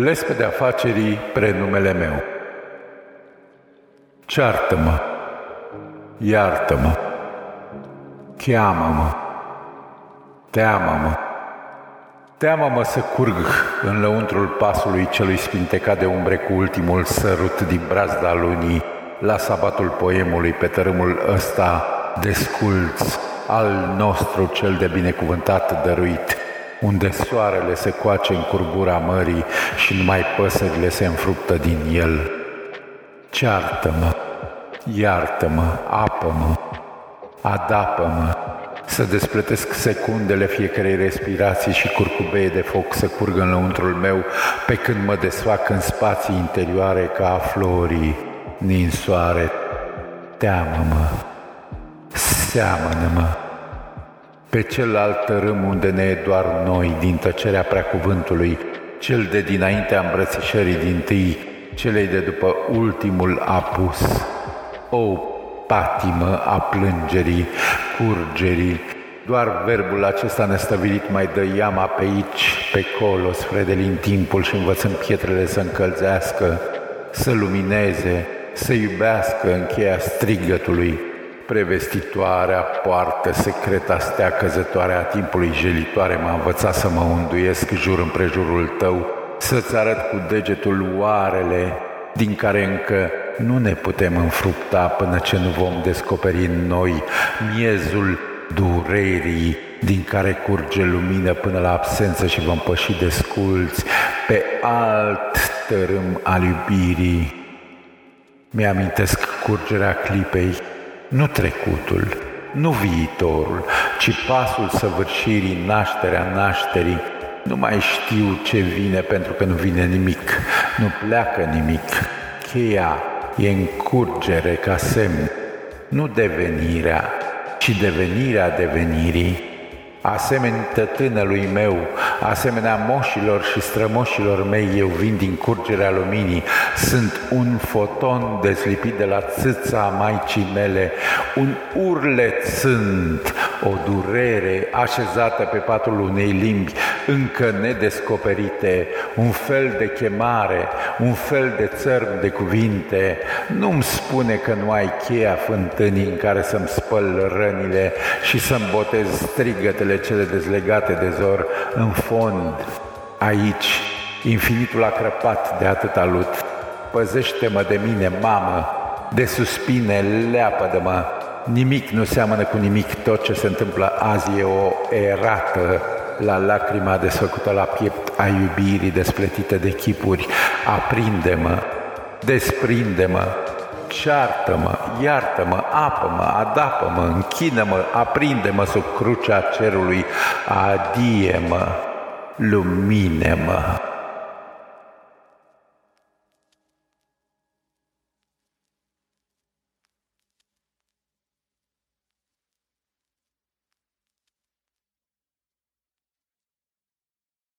Lespede afacerii prenumele meu. Ceartă-mă, iartă-mă, cheamă-mă, teamă-mă, teamă-mă să curg în lăuntrul pasului celui spintecat de umbre cu ultimul sărut din brazda lunii la sabatul poemului pe tărâmul ăsta desculț al nostru cel de binecuvântat dăruit unde soarele se coace în curbura mării și numai păsările se înfruptă din el. Ceartă-mă, iartă-mă, apă-mă, adapă-mă, să despletesc secundele fiecarei respirații și curcubeie de foc să curgă în lăuntrul meu pe când mă desfac în spații interioare ca a florii din soare. Teamă-mă, seamănă-mă, pe celălalt tărâm unde ne e doar noi din tăcerea preacuvântului, cel de dinaintea îmbrățișării din tâi, celei de după ultimul apus. O patimă a plângerii, curgerii, doar verbul acesta nestăvilit mai dă iama pe aici, pe colo, spre de timpul și învățăm pietrele să încălzească, să lumineze, să iubească în cheia strigătului, Prevestitoarea poartă secreta stea căzătoare a timpului jelitoare m-a învățat să mă unduiesc jur împrejurul tău, să-ți arăt cu degetul oarele din care încă nu ne putem înfrupta până ce nu vom descoperi în noi miezul durerii din care curge lumină până la absență și vom păși desculți pe alt tărâm al iubirii. Mi-amintesc curgerea clipei nu trecutul, nu viitorul, ci pasul săvârșirii, nașterea nașterii. Nu mai știu ce vine pentru că nu vine nimic, nu pleacă nimic. Cheia e în curgere ca semn, nu devenirea, ci devenirea devenirii Asemenea tătânălui meu, asemenea moșilor și strămoșilor mei, eu vin din curgerea luminii, sunt un foton deslipit de la țâța maicii mele, un urlet sunt, o durere așezată pe patul unei limbi încă nedescoperite, un fel de chemare, un fel de țărm de cuvinte. Nu-mi spune că nu ai cheia fântânii în care să-mi spăl rănile și să-mi botez strigătele cele dezlegate de zor în fond. Aici, infinitul a crăpat de atâta lut. Păzește-mă de mine, mamă, de suspine, leapă-de-mă. Nimic nu seamănă cu nimic, tot ce se întâmplă azi e o erată la lacrima desfăcută la piept a iubirii despletite de chipuri. Aprinde-mă, desprinde-mă, ceartă-mă, iartă-mă, apă-mă, adapă-mă, închină-mă, aprinde-mă sub crucea cerului, adie-mă, lumine-mă.